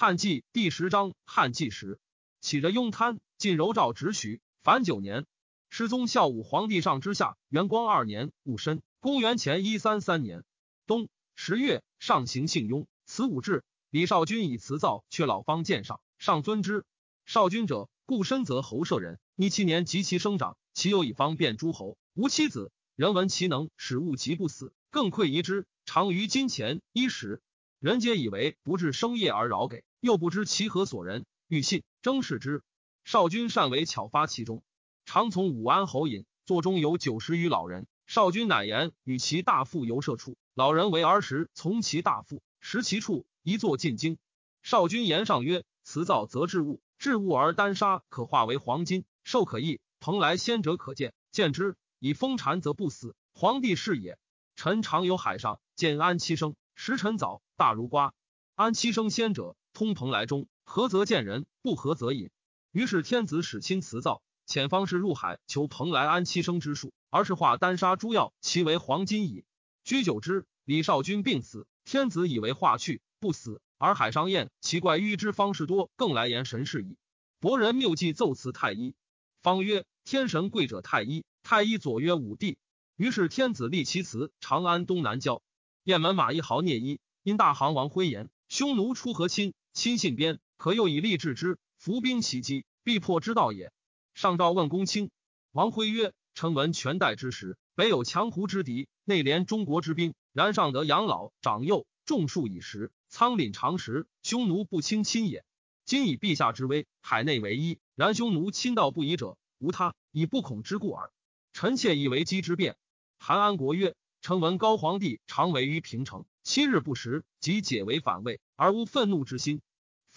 汉纪第十章汉纪时，起着雍贪，晋柔诏直许，凡九年。世宗孝武皇帝上之下，元光二年戊申，公元前一三三年冬十月，上行幸雍，此武志。李少君以辞造却老方见上，上尊之。少君者，故身则侯舍人，一七年及其生长，其有以方便诸侯，无妻子。人闻其能使物极不死，更愧疑之。常于金钱衣食，人皆以为不治生业而饶给，又不知其何所人，欲信征视之。少君善为巧发其中。常从武安侯饮，座中有九十余老人。少君乃言与其大父游射处，老人为儿时从其大父，食其处，一坐进京。少君言上曰：“辞造则治物，治物而丹砂可化为黄金，寿可益。蓬莱仙者可见，见之以封禅则不死。皇帝是也。臣常游海上，见安七生，时辰早，大如瓜。安七生仙者，通蓬莱中，合则见人，不合则隐。于是天子使亲辞造。”遣方士入海求蓬莱安七生之术，而是化丹砂诸药，其为黄金矣。居久之，李少君病死，天子以为化去不死，而海上宴奇怪欲之方士多，更来言神事矣。伯人谬记奏辞太医，方曰：天神贵者太医，太医左曰武帝。于是天子立其祠长安东南郊。雁门马一豪聂医，因大行王辉言匈奴出和亲，亲信边，可又以利治之，伏兵袭击，必破之道也。上诏问公卿，王辉曰：“臣闻权代之时，北有强胡之敌，内连中国之兵，然尚得养老长幼，众数以食，仓廪常时，匈奴不轻亲也。今以陛下之威，海内为一，然匈奴亲道不已者，无他，以不恐之故耳。臣妾以为机之变。”韩安国曰：“臣闻高皇帝常为于平城，七日不食，即解为反魏，而无愤怒之心。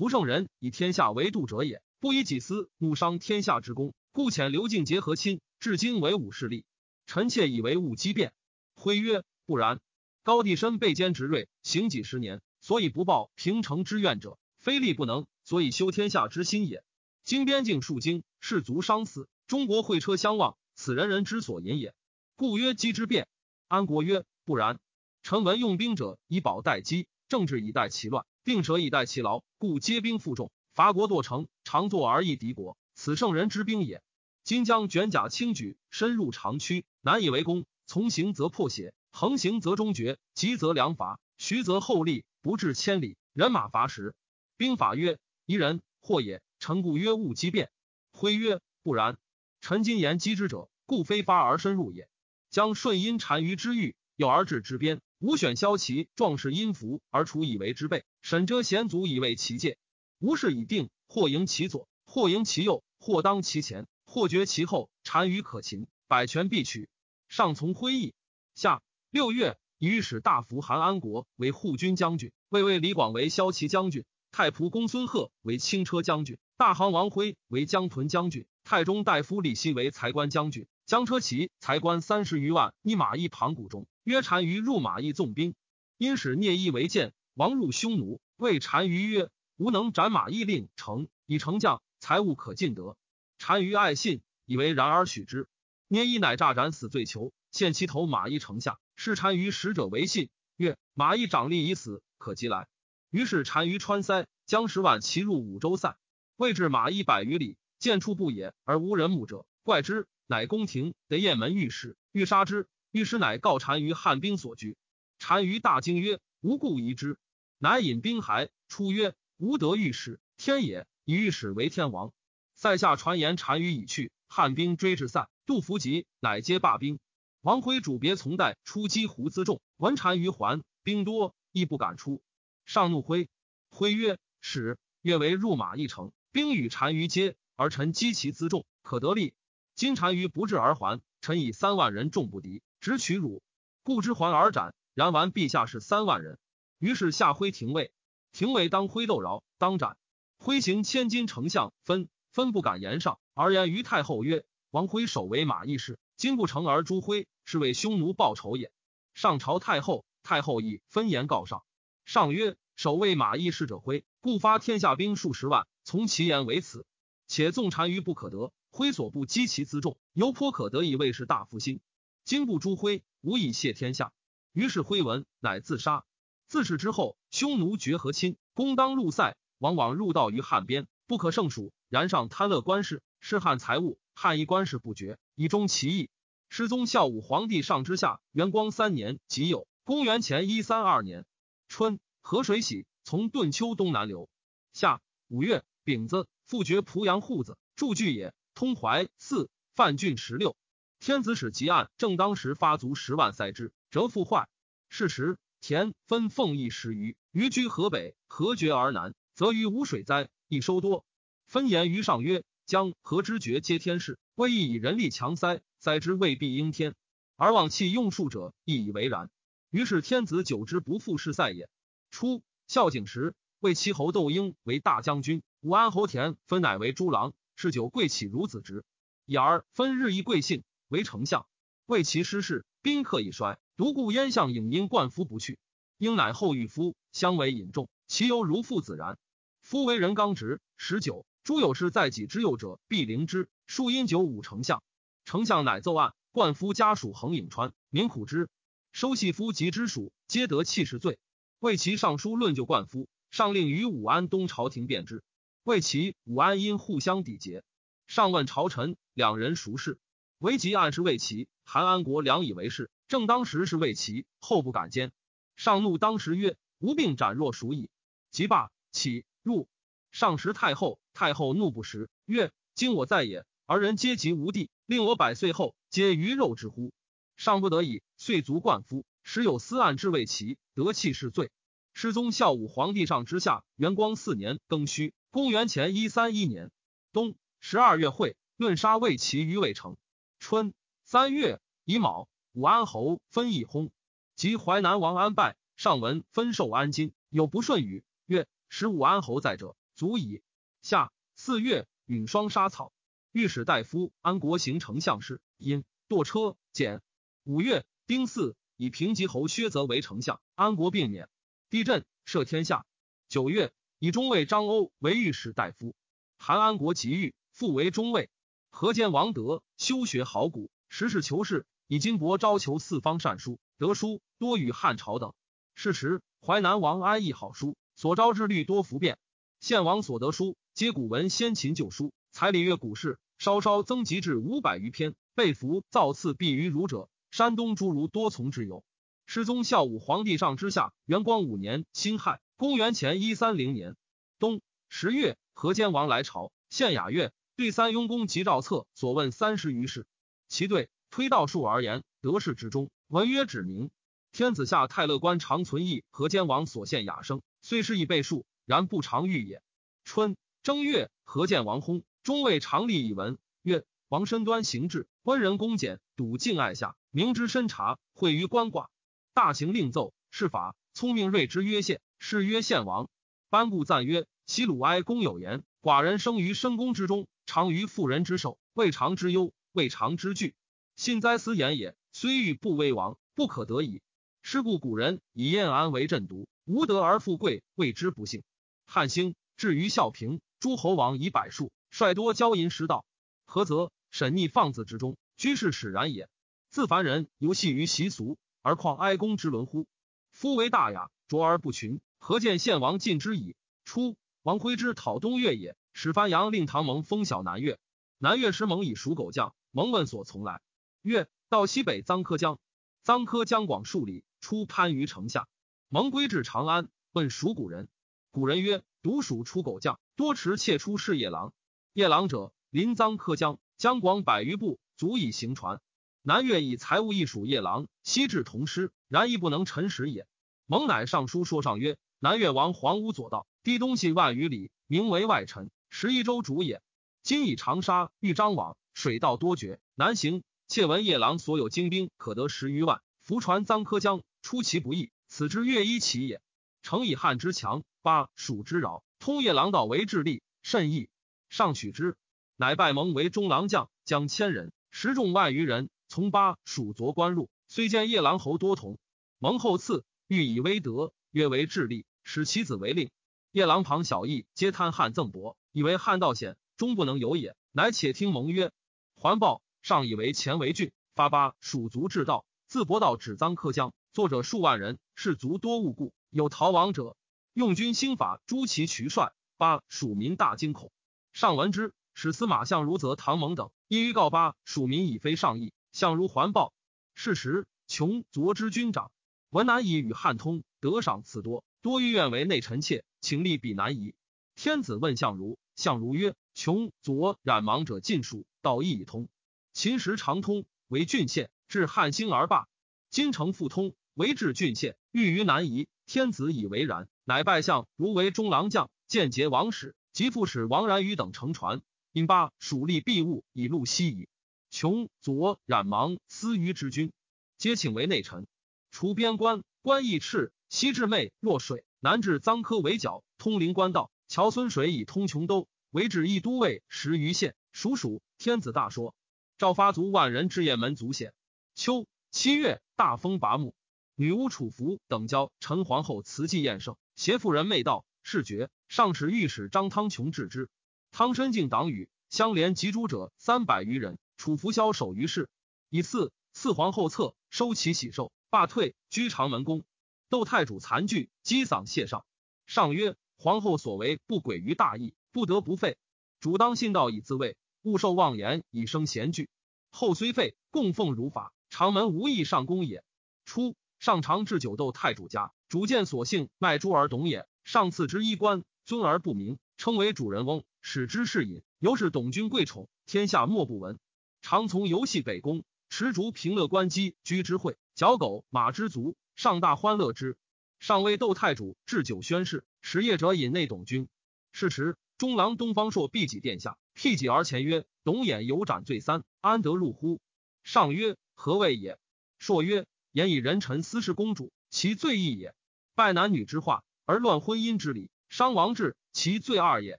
夫圣人以天下为度者也。”不以己私，怒伤天下之功，故遣刘敬结和亲，至今为武势力。臣妾以为误机变。辉曰：不然。高帝身被奸执锐，行几十年，所以不报平城之怨者，非力不能，所以修天下之心也。今边境数经，士卒伤死，中国会车相望，此人人之所淫也。故曰机之变。安国曰：不然。臣闻用兵者，以保待机，政治以待其乱，定舍以待其劳，故皆兵负重。伐国堕城，常作而易敌国，此圣人之兵也。今将卷甲轻举，深入长驱，难以为功。从行则破血，横行则中绝，急则良伐，徐则后利，不至千里，人马乏食。兵法曰：夷人或也。臣故曰勿机变。辉曰：不然。臣今言击之者，故非发而深入也。将顺因单于之欲，诱而至之边，吾选骁骑壮士因服而处以为之备，审遮贤卒以为其戒。无事已定，或迎其左，或迎其右，或当其前，或绝其后。单于可擒，百全必取。上从徽议。下六月，以御史大夫韩安国为护军将军，魏魏李广为骁骑将军，太仆公孙贺为轻车将军，大行王辉为江屯将军，太中大夫李希为财官将军。将车骑财官三十余万，一马一庞谷中，约单于入马邑纵兵，因使聂衣为剑，王入匈奴，谓单于曰。吾能斩马邑令成，以成将，财物可尽得。单于爱信，以为然而许之。捏衣乃诈斩死罪囚，献其头马邑城下。是单于使者为信，曰：马邑长吏已死，可即来。于是单于穿塞，将十万骑入五州塞，未至马邑百余里，见处不野而无人牧者，怪之，乃宫廷得雁门御史，欲杀之。御史乃告单于汉兵所居。单于大惊曰：无故疑之。乃引兵骸出曰。吾得御史，天也；以御史为天王。塞下传言单于已去，汉兵追至塞，杜伏吉，乃皆罢兵。王辉主别从代出击胡辎重，闻单于还，兵多，亦不敢出。上怒辉，辉曰：“使越为入马一城，兵与单于接，而臣击其辎重，可得利。今单于不至而还，臣以三万人众不敌，直取汝，故之还而斩。然完陛下是三万人。于是下辉廷尉。”廷尉当挥斗饶，当斩。挥行千金丞相，分分不敢言上，而言于太后曰：“王辉守为马邑事，今不成而诛辉，是为匈奴报仇也。”上朝太后，太后以分言告上。上曰：“守卫马邑事者辉，故发天下兵数十万，从其言为此。且纵单于不可得，辉所不击其辎重，犹颇可得以为是大夫心。今不诛辉，无以谢天下。”于是辉文，乃自杀。自是之后，匈奴绝和亲，攻当入塞，往往入道于汉边，不可胜数。然上贪乐官事，失汉财物，汉一官事不绝，以终其意。世宗孝武皇帝上之下，元光三年己酉，公元前一三二年春，河水洗，从顿丘东南流。夏五月丙子，复爵濮阳户子，住据也。通淮四范郡十六。天子使吉案，正当时发卒十万塞之，折复坏。是时田分奉邑十余，余居河北，河绝而南，则于无水灾，亦收多。分言于上曰：“将河之绝皆天事，未亦以人力强塞，塞之未必应天，而望弃用术者，亦以为然。”于是天子久之不复是塞也。初，孝景时，为齐侯窦婴为大将军，武安侯田分乃为诸郎，是久贵启如子侄。已而分日益贵信，为丞相。为其失势，宾客已衰，独故燕相影因冠夫不去。应乃后遇夫，相为引重，其犹如父子然。夫为人刚直，十九。诸有事在己之右者，必凌之。数因九五丞相，丞相乃奏案，冠夫家属横颍川，民苦之。收系夫及之属，皆得弃事罪。为其上书论就冠夫，上令于武安东朝廷便之。为其武安因互相抵结，上问朝臣，两人孰是？为及暗示魏齐，韩安国良以为是。正当时是魏齐，后不敢兼。上怒，当时曰：“吾病斩若鼠矣？”即罢，起入。上时太后，太后怒不食，曰：“今我在也，而人皆及无地，令我百岁后皆鱼肉之乎？”上不得已，遂卒冠夫。时有私案之魏齐得弃是罪。世宗孝武皇帝上之下，元光四年庚戌，公元前一三一年冬十二月会，论杀魏齐于渭城。春三月乙卯，武安侯分义薨，及淮南王安败，上闻分授安金，有不顺语，曰：“使武安侯在者。”足矣。夏四月，允霜杀草。御史大夫安国行丞相事，因堕车减。五月丁巳，以平吉侯薛泽为丞相。安国并免。地震，赦天下。九月，以中尉张欧为御史大夫。韩安国即狱，复为中尉。河间王德修学好古，实事求是，以金帛招求四方善书，得书多与汉朝等。是时，淮南王安义好书，所招之律多服变。献王所得书，皆古文先秦旧书，彩礼乐古事，稍稍增及至五百余篇。被服造次必于儒者，山东诸儒多从之有。世宗孝武皇帝上之下，元光五年辛亥，公元前一三零年冬十月，河间王来朝，献雅乐，对三雍公及赵策所问三十余事，其对推道数而言，得事之中，文曰指明。天子下太乐官常存义，河间王所献雅声，虽是以备数。然不常遇也。春正月，何见王薨，中尉常立以文曰：“王身端行志，温人恭俭，笃敬爱下，明知深察，会于官卦。大行令奏，是法聪明睿之曰献，是曰献王。颁布赞曰：齐鲁哀公有言：寡人生于深宫之中，常于妇人之手，未尝之忧，未尝之惧。信哉斯言也！虽欲不为王，不可得矣。是故古人以晏安为朕独，无德而富贵，谓之不幸。”汉兴至于孝平，诸侯王以百数，率多骄淫失道，何则？审逆放子之中，居士使然也。自凡人游戏于习俗，而况哀公之伦乎？夫为大雅，卓而不群，何见献王尽之矣？初，王徽之讨东越也，使樊阳令唐蒙封小南越。南越时蒙以属狗将，蒙问所从来，曰：到西北臧柯江。臧柯江广数里，出番禺城下。蒙归至长安，问属古人。古人曰：“独属出狗将，多持妾出侍夜郎。夜郎者，临臧柯江，江广百余步，足以行船。南越以财物易属夜郎，西至同师，然亦不能陈实也。”蒙乃上书说上曰：“南越王黄屋左道，低东西万余里，名为外臣，十一州主也。今以长沙豫张网，水道多绝，难行。窃闻夜郎所有精兵可得十余万，浮船臧柯江，出其不意，此之越一奇也。诚以汉之强。”八蜀之扰，通夜郎道为智力甚易，上取之，乃拜蒙为中郎将，将千人，十众万余人，从巴蜀卒关入。虽见夜郎侯多同，蒙后赐，欲以威德，约为智力，使其子为令。夜郎旁小邑皆贪汉赠帛，以为汉道险，终不能有也。乃且听蒙曰：环抱上以为前为郡，发巴蜀卒至道，自博道指臧柯江，作者数万人，士卒多误故，有逃亡者。用军兴法，诛其渠帅，八蜀民大惊恐。上闻之，使司马相如则唐蒙等，一于告八蜀民已非上意，相如环报。是时，穷卓之军长文南以与汉通，得赏赐多，多欲愿为内臣妾，请立比南夷。天子问相如，相如曰：“穷卓染盲者尽数，道义已通。秦时长通为郡县，至汉兴而罢。今城复通，为治郡县，欲于南夷。天子以为然，乃拜相如为中郎将，见节王使。及副使王然于等乘船，因八蜀立弊物以路西夷。穷左染盲思于之君，皆请为内臣。除边关，关义赤，西至昧若水，南至臧科围角，通灵官道。乔孙水以通琼都，为止一都尉十余县。属蜀天子大说。赵发族万人至雁门族县。秋七月，大风拔木。女巫楚服等交陈皇后慈祭宴盛，携妇人媚道，视觉。上使御史张汤琼治之，汤申敬党羽，相连及诸者三百余人。楚服枭首于市，以次赐皇后侧收其喜寿，罢退居长门宫。窦太主残具，击嗓谢上。上曰：皇后所为不轨于大义，不得不废。主当信道以自卫，勿受妄言以生嫌惧。后虽废，供奉如法。长门无益上宫也。初，上常置酒斗太主家，主见所幸卖诸而懂也。上赐之衣冠。尊而不明，称为主人翁，使之是饮。由是董君贵宠，天下莫不闻。常从游戏北宫，持竹平乐观机，居之会，角狗马之足，上大欢乐之。上谓窦太主置酒宣誓，使业者引内董君。是时，中郎东方朔避己殿下，辟己而前曰：“董衍有斩罪三，安得入乎？”上曰：“何谓也？”朔曰：“言以人臣私事公主，其罪一也。拜男女之化，而乱婚姻之礼。”伤亡志，其罪二也。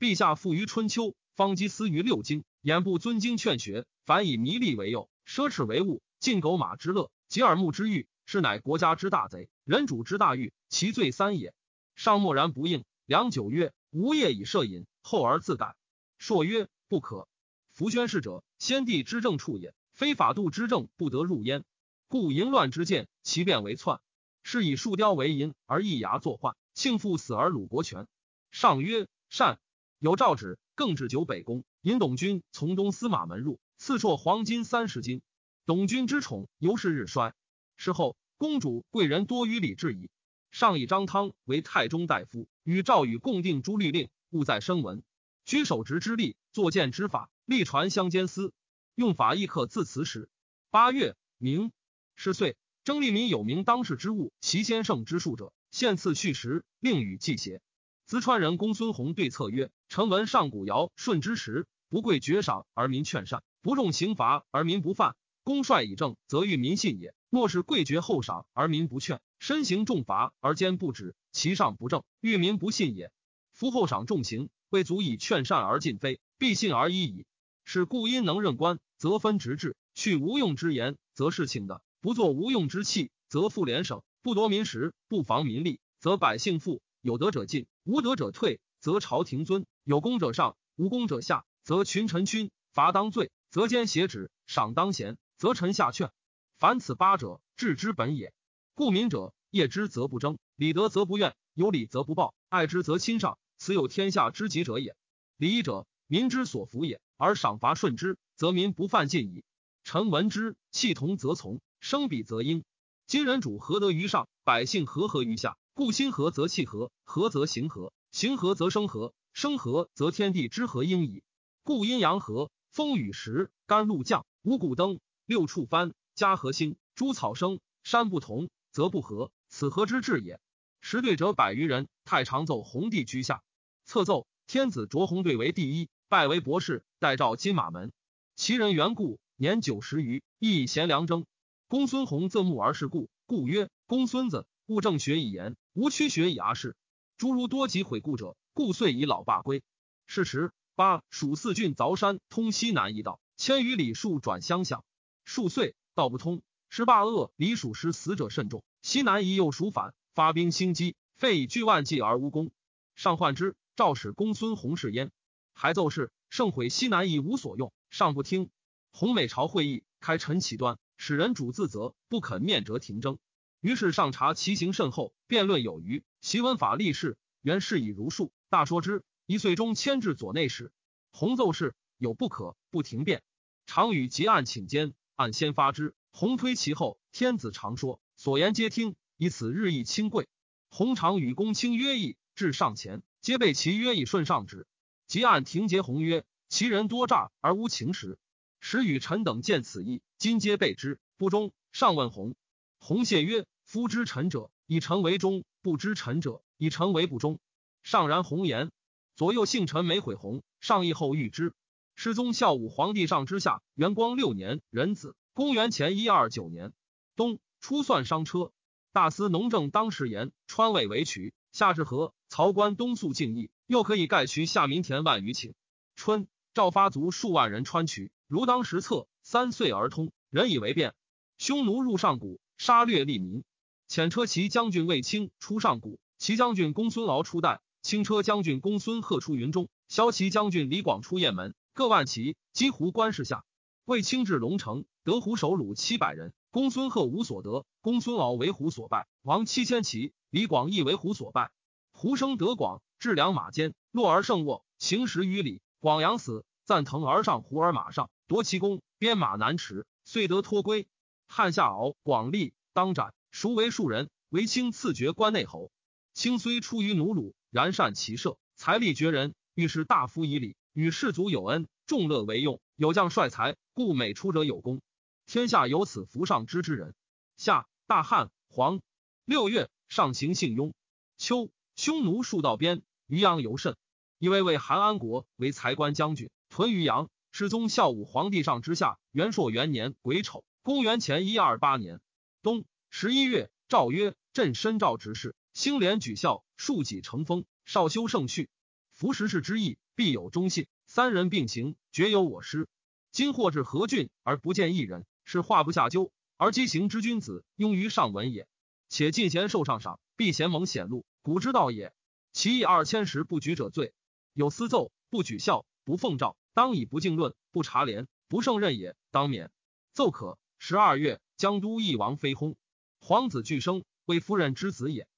陛下富于春秋，方积思于六经，言不尊经劝学，反以迷利为诱，奢侈为物，尽狗马之乐，及耳目之欲，是乃国家之大贼，人主之大欲，其罪三也。上默然不应。良久曰：“吾业以摄饮，后而自改。”朔曰：“不可。夫宣誓者，先帝之政处也，非法度之政不得入焉。故淫乱之见，其变为篡。是以树雕为淫，而易牙作患。”庆父死而鲁国全。上曰：“善。”有诏旨，更置酒北宫，引董君从东司马门入，赐绰黄金三十斤。董君之宠由是日衰。事后，公主贵人多于礼制矣。上以张汤为太中大夫，与赵宇共定诸律令，务在声闻。居守职之力，作谏之法，立传相监司。用法亦可自此始。八月，明十岁，征利民有名当世之物，其先圣之术者。献赐序时，令与祭邪。淄川人公孙弘对策曰：“臣闻上古尧舜之时，不贵爵赏而民劝善，不重刑罚而民不犯。公率以正，则欲民信也；莫是贵爵厚赏而民不劝，身刑重罚而奸不止，其上不正，欲民不信也。夫厚赏重刑，未足以劝善而尽非，必信而已矣。是故因能任官，则分职制；去无用之言，则事请的；不作无用之器，则复联省。”不夺民食，不防民利，则百姓富；有德者进，无德者退，则朝廷尊；有功者上，无功者下，则群臣勋。罚当罪，则奸挟止；赏当贤，则臣下劝。凡此八者，治之本也。故民者，业之则不争，礼德则不怨，有礼则不报，爱之则亲上。此有天下之极者也。礼义者，民之所服也，而赏罚顺之，则民不犯禁矣。臣闻之，气同则从，生彼则应。今人主何得于上，百姓何合于下？故心和则气和，和则行和，行和则生和，生和则天地之和应矣。故阴阳和，风雨时，甘露降，五谷登，六畜翻，家和兴，诸草生。山不同，则不和，此何之至也？时对者百余人，太常奏弘帝居下，策奏天子着弘对为第一，拜为博士，代召金马门。其人缘故，年九十余，亦以贤良征。公孙弘赠木而事故，故曰：公孙子务正学以言，无屈学以阿事。诸如多疾悔故者，故遂以老罢归。是时，八蜀四郡凿山通西南一道，千余里数转相向。数岁道不通，十八恶离蜀时死者甚众。西南夷又蜀反，发兵兴击，废以巨万计而无功。上患之，诏使公孙弘事焉，还奏事盛毁西南夷无所用，上不听。弘每朝会议，开陈其端。使人主自责，不肯面折廷争。于是上察其行甚厚，辩论有余。习文法立事，原事以如数，大说之。一岁中迁至左内史。洪奏事有不可，不停辩。常与结案请监，案先发之。洪推其后。天子常说，所言皆听，以此日益亲贵。洪常与公卿约议，至上前，皆被其约议顺上旨。结案庭结洪曰：“其人多诈而无情实。”时与臣等见此意，今皆备之，不忠。上问洪，洪谢曰：“夫知臣者，以臣为忠；不知臣者，以臣为不忠。”上然洪言。左右幸臣没悔红，上议后遇之。世宗孝武皇帝上之下，元光六年壬子，公元前一二九年冬，初算商车。大司农政当时言：川渭为渠，夏至河，曹关东肃敬义，又可以盖渠下民田万余顷。春，赵发卒数万人穿渠，如当时策，三岁而通，人以为变。匈奴入上谷，杀掠利民。遣车骑将军卫青出上谷，骑将军公孙敖出代。轻车将军公孙贺出云中，骁骑将军李广出雁门，各万骑击胡关士下。魏清至龙城，得胡首虏七百人，公孙贺无所得，公孙敖为胡所败，亡七千骑。李广亦为胡所败。胡生得广，至良马间，落而胜卧，行十余里。广阳死，赞腾而上胡而马上，夺其弓，鞭马难驰，遂得脱归。汉下敖、广立当斩，孰为庶人。为卿赐爵关内侯。卿虽出于奴虏。然善骑射，财力绝人，遇事大夫以礼，与士卒有恩，众乐为用，有将帅才，故每出者有功。天下有此服上知之人。夏，大汉，黄六月，上行幸雍。秋，匈奴数道边，渔阳尤甚。以为为韩安国为财官将军，屯渔阳。世宗孝武皇帝上之下，元朔元年癸丑，公元前一二八年冬十一月，诏曰：朕深诏执事。兴廉举孝，庶己成风，少修圣序，服时事之意，必有忠信。三人并行，绝有我师。今或至何郡而不见一人，是话不下究，而畸行之君子，庸于上文也。且进贤受上赏，必贤蒙显露，古之道也。其义二千石不举者罪。有私奏不举孝，不奉诏，当以不敬论，不察廉，不胜任也，当免。奏可。十二月，江都义王飞薨，皇子俱生，为夫人之子也。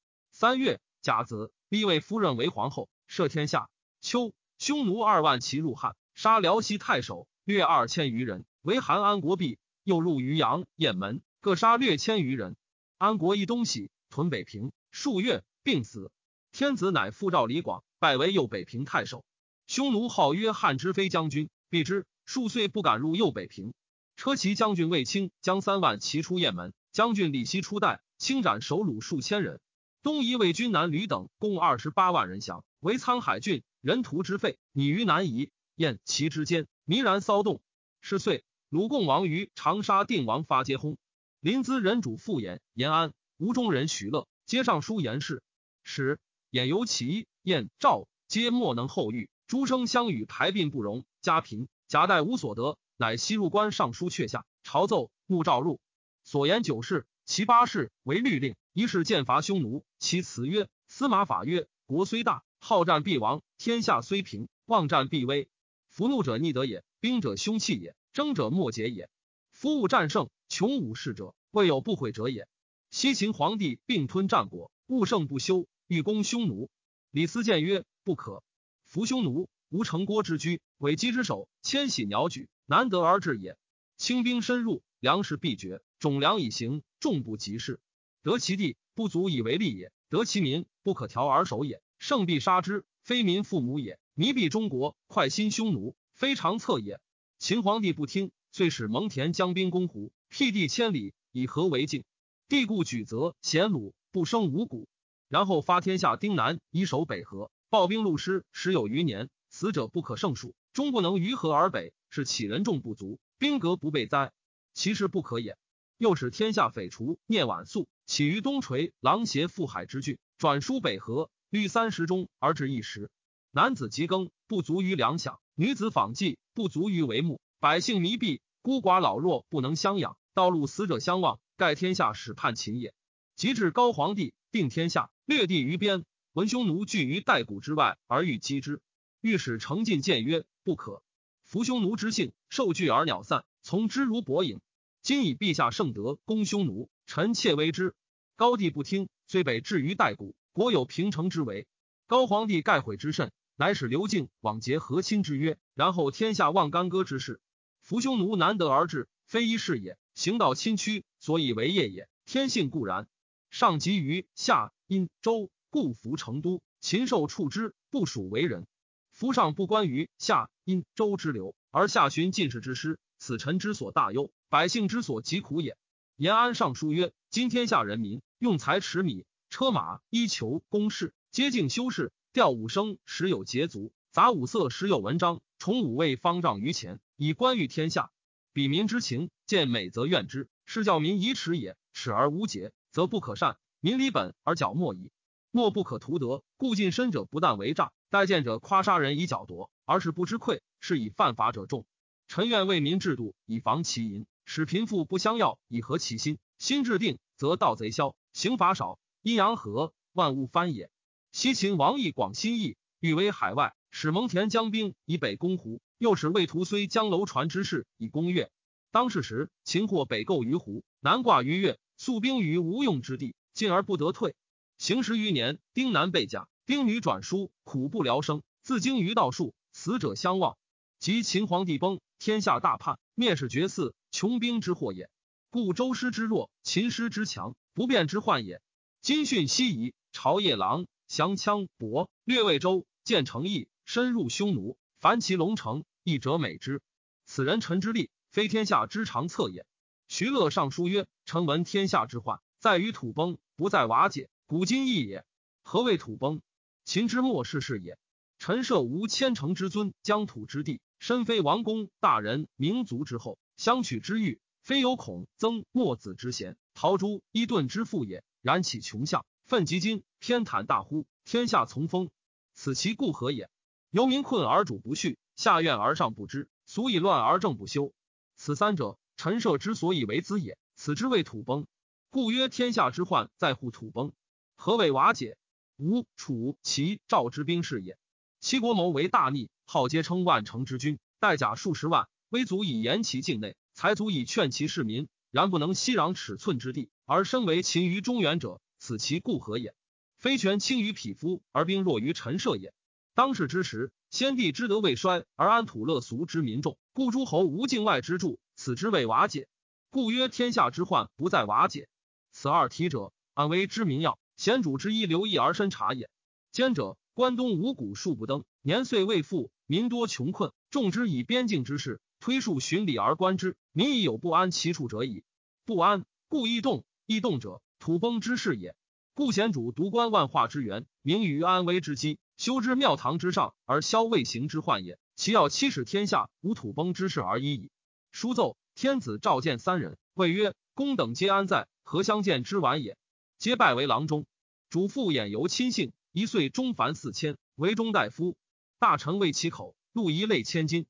三月，甲子，立为夫人为皇后，摄天下。秋，匈奴二万骑入汉，杀辽西太守，掠二千余人，为韩安国币。又入渔阳、雁门，各杀略千余人。安国一东西屯北平，数月，病死。天子乃复召李广，拜为右北平太守。匈奴号曰汉之非将军，避之数岁，不敢入右北平。车骑将军卫青将三万骑出雁门，将军李希出代，轻斩首虏数千人。东夷魏军南吕等共二十八万人降，为沧海郡，人屠之废，拟于南夷。燕齐之间，弥然骚动。是岁，鲁共王于长沙定王发皆薨。临淄人主复衍延安，吴中人许乐。皆上书言事。使衍由齐燕赵皆莫能后遇，诸生相与排并不容，家贫。贾代无所得，乃西入关上书阙下，朝奏穆召入，所言九事，其八事为律令。一是剑伐匈奴，其辞曰：“司马法曰：国虽大，好战必亡；天下虽平，望战必危。服怒者逆德也，兵者凶器也，争者莫解也。夫物战胜，穷武士者，未有不悔者也。西秦皇帝并吞战国，勿胜不休，欲攻匈奴。李斯谏曰：不可。服匈奴，无城郭之居，委击之首，千禧鸟举，难得而至也。轻兵深入，粮食必绝，种粮已行，众不及事。”得其地不足以为利也，得其民不可调而守也。胜必杀之，非民父母也。弥必中国，快心匈奴，非常策也。秦皇帝不听，遂使蒙恬将兵攻胡，辟地千里，以和为境。帝故举责贤鲁，不生五谷。然后发天下丁南以守北河，暴兵戮师十有余年，死者不可胜数，终不能于河而北，是岂人众不足，兵革不备哉？其实不可也。又使天下匪除聂晚宿。起于东垂，狼邪赴海之郡，转输北河，律三十中而至一时。男子及耕，不足于粮饷；女子纺绩，不足于帷幕。百姓迷弊，孤寡老弱不能相养，道路死者相望，盖天下始叛秦也。及至高皇帝，定天下，略地于边，闻匈奴聚于代谷之外，而欲击之。御史成进谏曰：“不可。服匈奴之性，受惧而鸟散，从之如薄影。今以陛下圣德攻匈奴。”臣妾为之，高帝不听，虽北至于代谷，国有平城之围。高皇帝盖悔之甚，乃使刘敬往结和亲之约，然后天下望干戈之事。扶匈奴难得而至，非一事也。行道亲屈，所以为业也。天性固然。上及于下殷周，故服成都。禽兽处之，不属为人。夫上不关于下殷周之流，而下寻进士之师，此臣之所大忧，百姓之所疾苦也。延安上书曰：今天下人民用财持米、车马、衣裘、公事，皆敬修饰。调五声时有节足，杂五色时有文章，重五味方丈于前，以观于天下。比民之情，见美则怨之，是教民以耻也。耻而无节，则不可善；民离本而矫莫矣。莫不可图得，故近身者不但为诈，待见者夸杀人以矫夺，而是不知愧，是以犯法者众。臣愿为民制度，以防其淫，使贫富不相要，以和其心。心制定，则盗贼消，刑罚少，阴阳和，万物翻也。西秦王义广心意，欲为海外，使蒙恬将兵以北攻胡，又使魏屠睢将楼船之势以攻越。当世时，秦或北构于胡，南挂于越，宿兵于无用之地，进而不得退。行十余年，丁男被甲，丁女转书，苦不聊生，自经于道术，死者相望。及秦皇帝崩，天下大叛，灭世绝嗣，穷兵之祸也。故周师之弱，秦师之强，不变之患也。今训西夷，朝夜郎降羌伯，略魏州，建成邑，深入匈奴，凡其龙城，亦者美之。此人臣之力，非天下之长策也。徐乐上书曰：臣闻天下之患，在于土崩，不在瓦解。古今异也。何谓土崩？秦之末世是也。陈设无千乘之尊，疆土之地，身非王公大人民族之后，相取之欲，非有孔曾墨子之贤，陶朱伊顿之父也。然起穷相，奋及今，偏袒大乎天下从风，此其故何也？由民困而主不恤，下怨而上不知，俗以乱而政不修。此三者，陈涉之所以为资也。此之谓土崩。故曰天下之患在乎土崩。何谓瓦解？吴、楚、齐、赵之兵士也。齐国谋为大逆，号皆称万乘之君，带甲数十万，威足以严其境内，才足以劝其市民。然不能息壤尺寸之地，而身为秦于中原者，此其故何也？非权轻于匹夫，而兵弱于陈设也。当世之时，先帝之德未衰，而安土乐俗之民众，故诸侯无境外之助，此之谓瓦解。故曰天下之患不在瓦解。此二体者，安危之民要。贤主之一，留意而深察也。兼者，关东五谷数不登，年岁未富，民多穷困，众之以边境之事，推数循礼而观之，民亦有不安其处者矣。不安，故易动；易动者，土崩之势也。故贤主独观万化之源，明于安危之机，修之庙堂之上，而消未行之患也。其要欺使天下无土崩之势而已矣。书奏，天子召见三人，谓曰：“公等皆安在？何相见之晚也？”皆拜为郎中，主父偃由亲信，一岁中凡四千，为中大夫。大臣为其口，禄一类千金。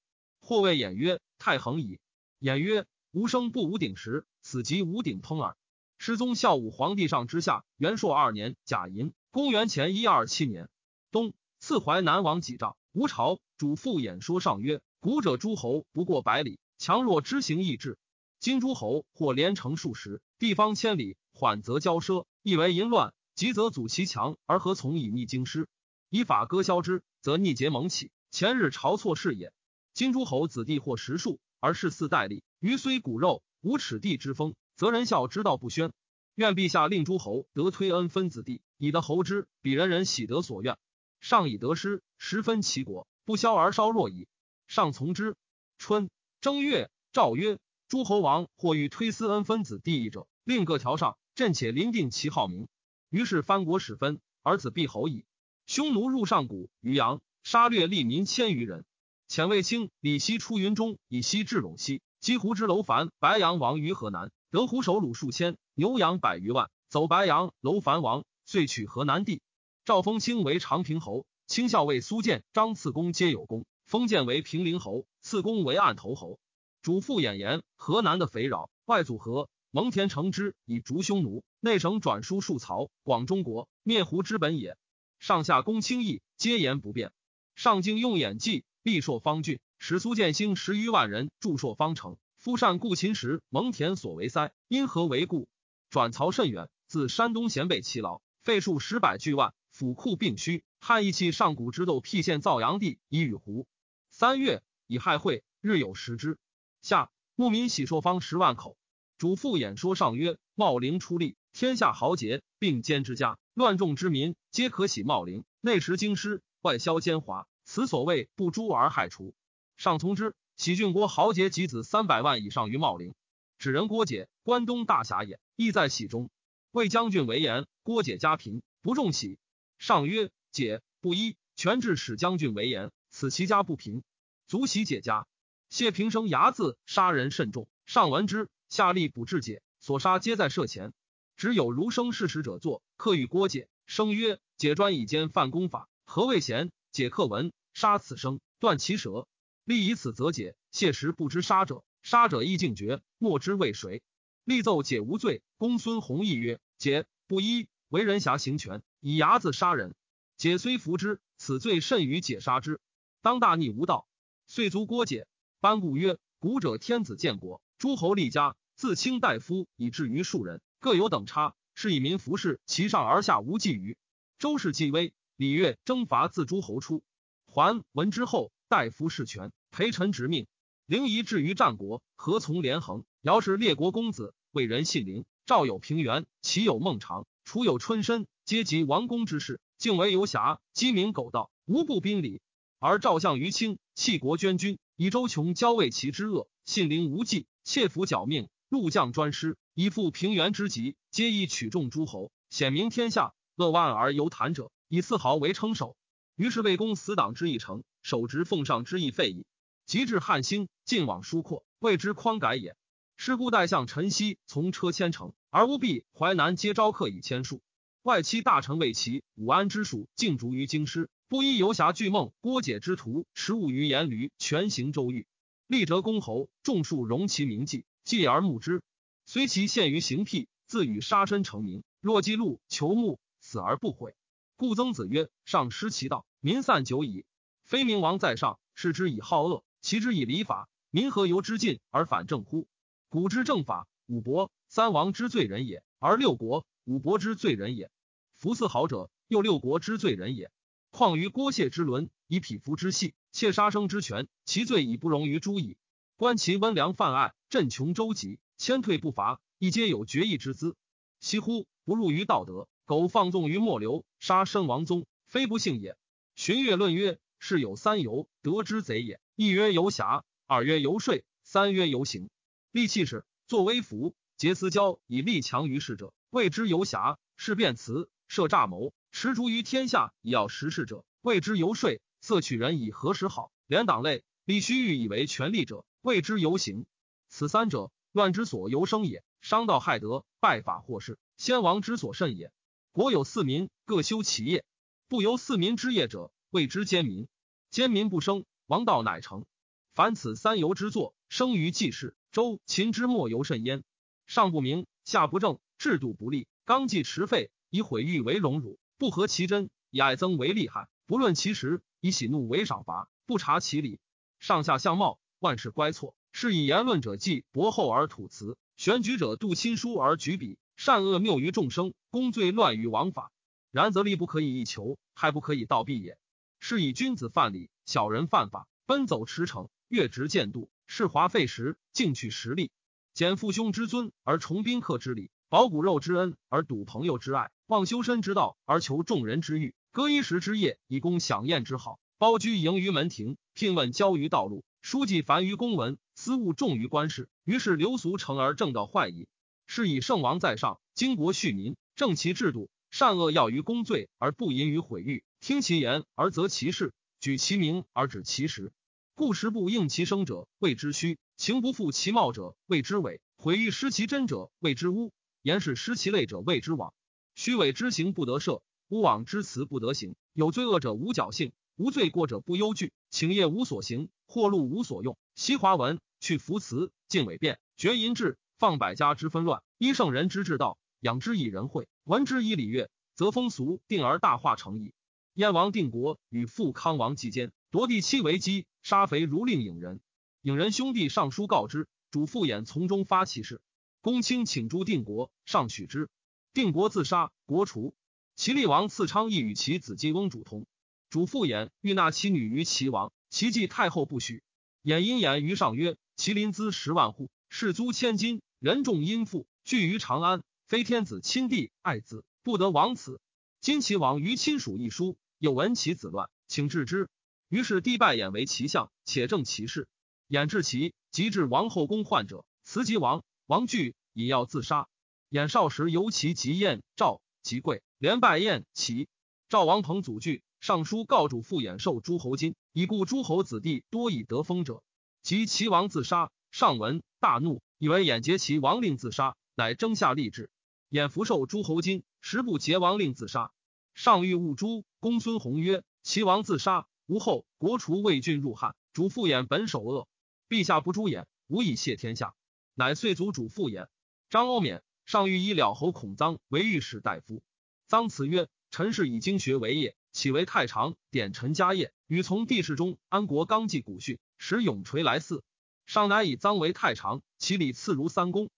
或谓衍曰：“太恒矣。”衍曰：“吾生不无鼎食，此即无鼎烹耳。”失宗孝武皇帝上之下，元朔二年甲寅，公元前一二七年冬，赐淮南王几丈。吴朝主父演说上曰：“古者诸侯不过百里，强弱之行易制。今诸侯或连城数十，地方千里，缓则骄奢。”亦为淫乱，急则阻其强，而何从以逆京师？以法割削之，则逆结盟起。前日朝错事也。今诸侯子弟或十数，而世嗣代立，余虽骨肉，无耻地之风，则人孝之道不宣。愿陛下令诸侯得推恩分子弟，以得侯之，彼人人喜得所愿。上以得失，十分其国，不消而稍弱矣。上从之。春正月，诏曰：诸侯王或欲推私恩分子弟者，令各条上。朕且临定其号名，于是藩国始分，而子必侯矣。匈奴入上谷、渔阳，杀掠利民千余人。遣卫青、李希出云中，以西至陇西。击胡之楼烦、白羊王于河南，得胡首虏数千，牛羊百余万。走白羊、楼烦王，遂取河南地。赵封清为长平侯，清校尉苏建、张次公皆有功。封建为平陵侯，次公为案头侯。主父演言河南的肥饶，外祖河。蒙恬成之以逐匈奴，内省转输数曹，广中国，灭胡之本也。上下公轻易，皆言不变。上京用演计，立朔方郡，使苏建兴十余万人驻朔方城。夫善故秦时，蒙恬所为塞，因何为故？转曹甚远，自山东咸北其劳，费数十百巨万，府库并虚，汉义气上古之斗辟县造阳地以与胡。三月，以亥会，日有食之。夏，牧民喜朔方十万口。主父演说上曰：茂陵出力，天下豪杰并兼之家，乱众之民皆可喜茂陵。内食京师，外销奸猾，此所谓不诛而害除。上从之。喜郡国豪杰集子三百万以上于茂陵。指人郭解，关东大侠也，亦在喜中。魏将军为言，郭解家贫，不重喜。上曰：解不依。权至使将军为言，此其家不贫，足喜解家。谢平生睚眦，杀人甚重。上闻之，下吏捕至解，所杀皆在舍前。只有儒生事使者坐，客与郭解。生曰：解专以奸犯公法，何谓贤？解客闻，杀此生，断其舌。立以此则解。谢时不知杀者。杀者亦敬绝，莫知为谁。立奏解无罪。公孙弘毅曰：“解不依，为人侠行权，以牙子杀人。解虽服之，此罪甚于解杀之。当大逆无道，遂卒郭解。班固曰：古者天子建国，诸侯立家，自卿大夫以至于庶人，各有等差，是以民服侍，其上而下无忌于。周氏继威，礼乐征伐自诸侯出。还闻之后，大夫事权，陪臣执命。”灵仪至于战国，何从连横？尧是列国公子，为人信灵。赵有平原，齐有孟尝，楚有春申，皆及王公之事，敬为游侠，鸡鸣狗盗，无不宾礼。而赵相于清，弃国捐军，以周琼交为其之恶，信灵无忌，窃符剿命，入将专师，以复平原之急，皆以取众诸侯，显明天下。乐万而犹谈者，以四豪为称首。于是魏公死党之一成，守职奉上之意废矣。及至汉兴，晋往疏阔，谓之匡改也。师姑代相陈豨从车千乘，而乌毕、淮南皆招客以千数。外戚大臣魏齐、武安之属，尽逐于京师。布衣游侠巨梦、郭解之徒，持物于言闾，全行周瑜。立折公侯，众数容其名迹，继而慕之。虽其陷于刑辟，自与杀身成名。若击戮求木，死而不悔。故曾子曰：“上失其道，民散久矣。非明王在上，视之以好恶。”其之以礼法，民何由之进而反正乎？古之正法，五伯三王之罪人也，而六国五伯之罪人也。夫四豪者，又六国之罪人也。况于郭谢之伦，以匹夫之细，窃杀生之权，其罪已不容于诛矣。观其温良犯爱，振穷周急，谦退不伐，亦皆有决意之资。惜乎不入于道德，苟放纵于末流，杀身亡宗，非不幸也。荀悦论曰：是有三游，得之贼也。一曰游侠，二曰游说，三曰游行。利器使，作威服，结私交，以力强于世者，谓之游侠；事变辞，设诈谋，持逐于天下，以要实事者，谓之游说；色取人以何时好，连党类，立虚欲以为权力者，谓之游行。此三者，乱之所由生也，伤道害德，败法祸事，先王之所甚也。国有四民，各修其业，不由四民之业者，谓之奸民。奸民不生。王道乃成，凡此三游之作，生于纪事。周秦之末尤甚焉。上不明，下不正，制度不立，纲纪持废，以毁誉为荣辱，不合其真；以爱憎为利害，不论其实；以喜怒为赏罚，不察其理。上下相貌，万事乖错。是以言论者计薄厚而吐辞，选举者度亲疏而举笔，善恶谬于众生，公罪乱于王法。然则利不可以一求，害不可以倒毙也。是以君子犯礼。小人犯法，奔走驰骋，越直见度，是华费时，进取实力，减父兄之尊而崇宾客之礼，保骨肉之恩而笃朋友之爱，忘修身之道而求众人之欲，割衣食之业以供享宴之好，包居营于门庭，聘问交于道路，书记繁于公文，私务重于官事，于是流俗成而正道坏矣。是以圣王在上，经国恤民，正其制度，善恶要于公罪而不淫于毁誉，听其言而择其事。举其名而止其实，故时不应其声者谓之虚；情不负其貌者谓之伪；毁誉失其真者谓之污；言是失其类者谓之妄。虚伪之行不得赦，污妄之辞不得行。有罪恶者无侥幸，无罪过者不忧惧。请业无所行，或禄无所用。习华文，去服辞，尽伪辩，绝淫志，放百家之纷乱，依圣人之治道，养之以仁惠，闻之以礼乐，则风俗定而大化成矣。燕王定国与复康王继间，夺地妻为姬，杀肥如令影人。影人兄弟上书告之，主父偃从中发其事。公卿请诛定国，上许之。定国自杀，国除。齐厉王赐昌邑与其子晋翁主同，主父偃欲纳其女于齐王，齐继太后不许。偃因言于上曰：“齐临资十万户，士租千金，人众殷富，聚于长安，非天子亲弟爱子，不得亡此。今齐王于亲属一书，又闻其子乱，请治之。于是帝拜偃为齐相，且正其事。偃至齐，即至王后宫患者，辞及王，王惧，以要自杀。偃少时由其及燕赵。”即贵连拜宴齐赵王彭祖惧，上书告主父偃受诸侯金，以故诸侯子弟多以得封者。及齐王自杀，上闻大怒，以为偃结齐王令自杀，乃征下立志。衍福受诸侯金，时不结王令自杀。上欲误诛。公孙弘曰：“齐王自杀，无后，国除魏郡入汉。主父偃本首恶，陛下不诛偃，无以谢天下。乃遂族主父偃。张欧冕。”上欲以了侯孔臧为御史大夫，臧辞曰：“臣是以经学为业，岂为太常典陈家业，与从帝室中安国纲纪古训，使永垂来祀。”上乃以臧为太常，其礼次如三公。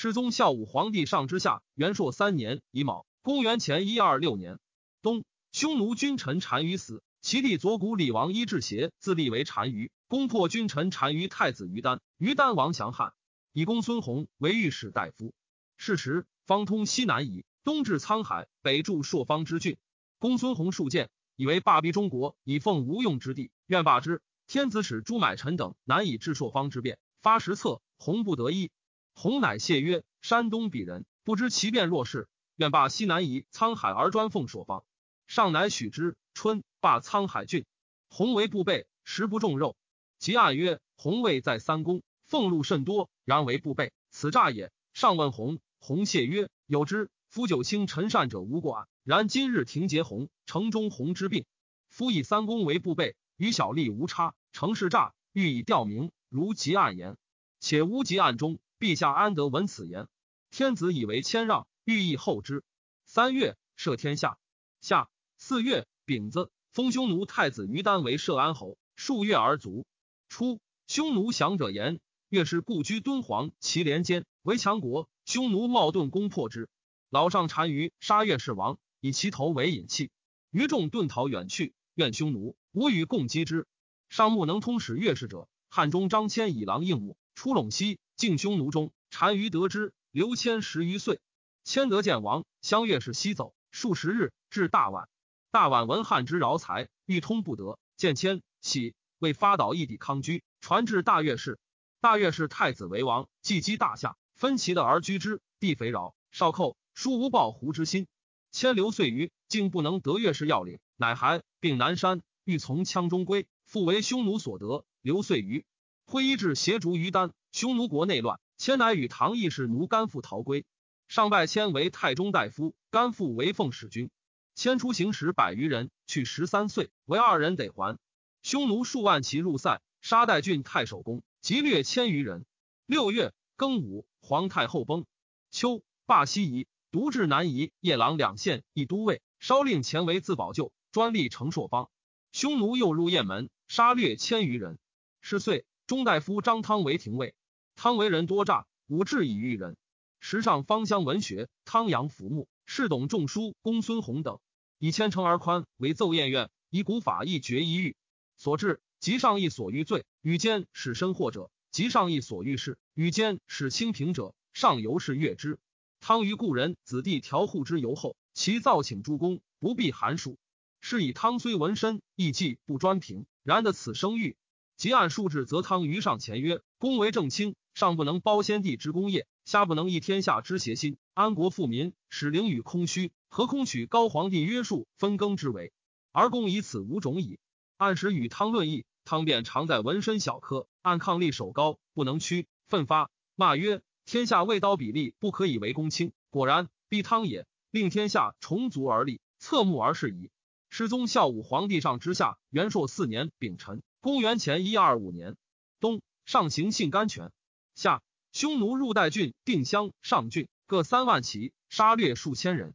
世宗孝武皇帝上之下，元朔三年乙卯，公元前一二六年冬，匈奴君臣单于死，其弟左谷李王伊稚邪自立为单于，攻破君臣单于太子于丹，于丹王降汉，以公孙弘为御史大夫。是时，方通西南夷，东至沧海，北筑朔方之郡。公孙弘数谏，以为霸逼中国，以奉无用之地，愿罢之。天子使朱买臣等难以治朔方之变，发实策，弘不得一。洪乃谢曰：“山东鄙人，不知其变若是，愿罢西南夷、沧海而专奉朔方。”上乃许之。春，罢沧海郡。洪为不备，食不重肉。即暗曰：“洪位在三公，俸禄甚多，然为不备，此诈也。”上问洪。洪谢曰：“有之。夫九卿臣善者无过案，然今日庭结洪，城中洪之病。夫以三公为不备，与小吏无差。城市诈，欲以吊名，如极案言。且乌极案中，陛下安得闻此言？天子以为谦让，欲意后之。三月，赦天下。夏四月丙子，封匈奴太子于丹为摄安侯，数月而卒。初，匈奴降者言，越是故居敦煌，其连间为强国。”匈奴冒顿攻破之，老上单于杀越氏王，以其头为引器。余众遁逃远去，怨匈奴无与共击之。上木能通使越氏者，汉中张骞以狼应募，出陇西，进匈奴中。单于得之，刘谦十余岁，谦得见王，相越氏西走数十日，至大宛。大宛闻汉之饶才，欲通不得，见谦，喜，为发岛，义抵康居，传至大越氏。大越氏太子为王，继击大夏。分其的而居之，地肥饶，少寇，殊无报胡之心。千流岁余，竟不能得越氏要领，乃还，并南山，欲从羌中归，复为匈奴所得。刘遂余挥衣至协逐于丹，匈奴国内乱，迁乃与唐义士奴甘父逃归。上拜迁为太中大夫，甘父为奉使君。迁出行时百余人，去十三岁，为二人得还。匈奴数万骑入塞，杀代郡太守公，即掠千余人。六月庚午。皇太后崩，秋罢西夷，独至南夷、夜郎两县一都尉，稍令前为自保救，专立成朔方。匈奴又入雁门，杀掠千余人。是岁，中大夫张汤为廷尉。汤为人多诈，武志以育人。时尚芳香文学，汤阳服木，士懂仲书公孙弘等，以千乘而宽为奏宴院，以古法一决一狱。所至，即上意所欲罪，与奸使身祸者。即上意所欲事，与奸使清平者，上游是悦之。汤于故人子弟调护之尤厚，其造请诸公不必寒暑。是以汤虽文身，亦既不专平。然得此生誉，即按数制，则汤于上前曰：“公为正卿，上不能包先帝之功业，下不能益天下之邪心，安国富民，使灵与空虚，何空取高皇帝约束分耕之为？而公以此无种矣。”按时与汤论议。汤便常在纹身小科，按抗力守高，不能屈，奋发骂曰：“天下未刀比例，不可以为公卿。”果然，必汤也，令天下重足而立，侧目而视矣。世宗孝武皇帝上之下，元朔四年丙辰，公元前一二五年冬，上行信甘泉。夏，匈奴入代郡、定襄、上郡各三万骑，杀掠数千人。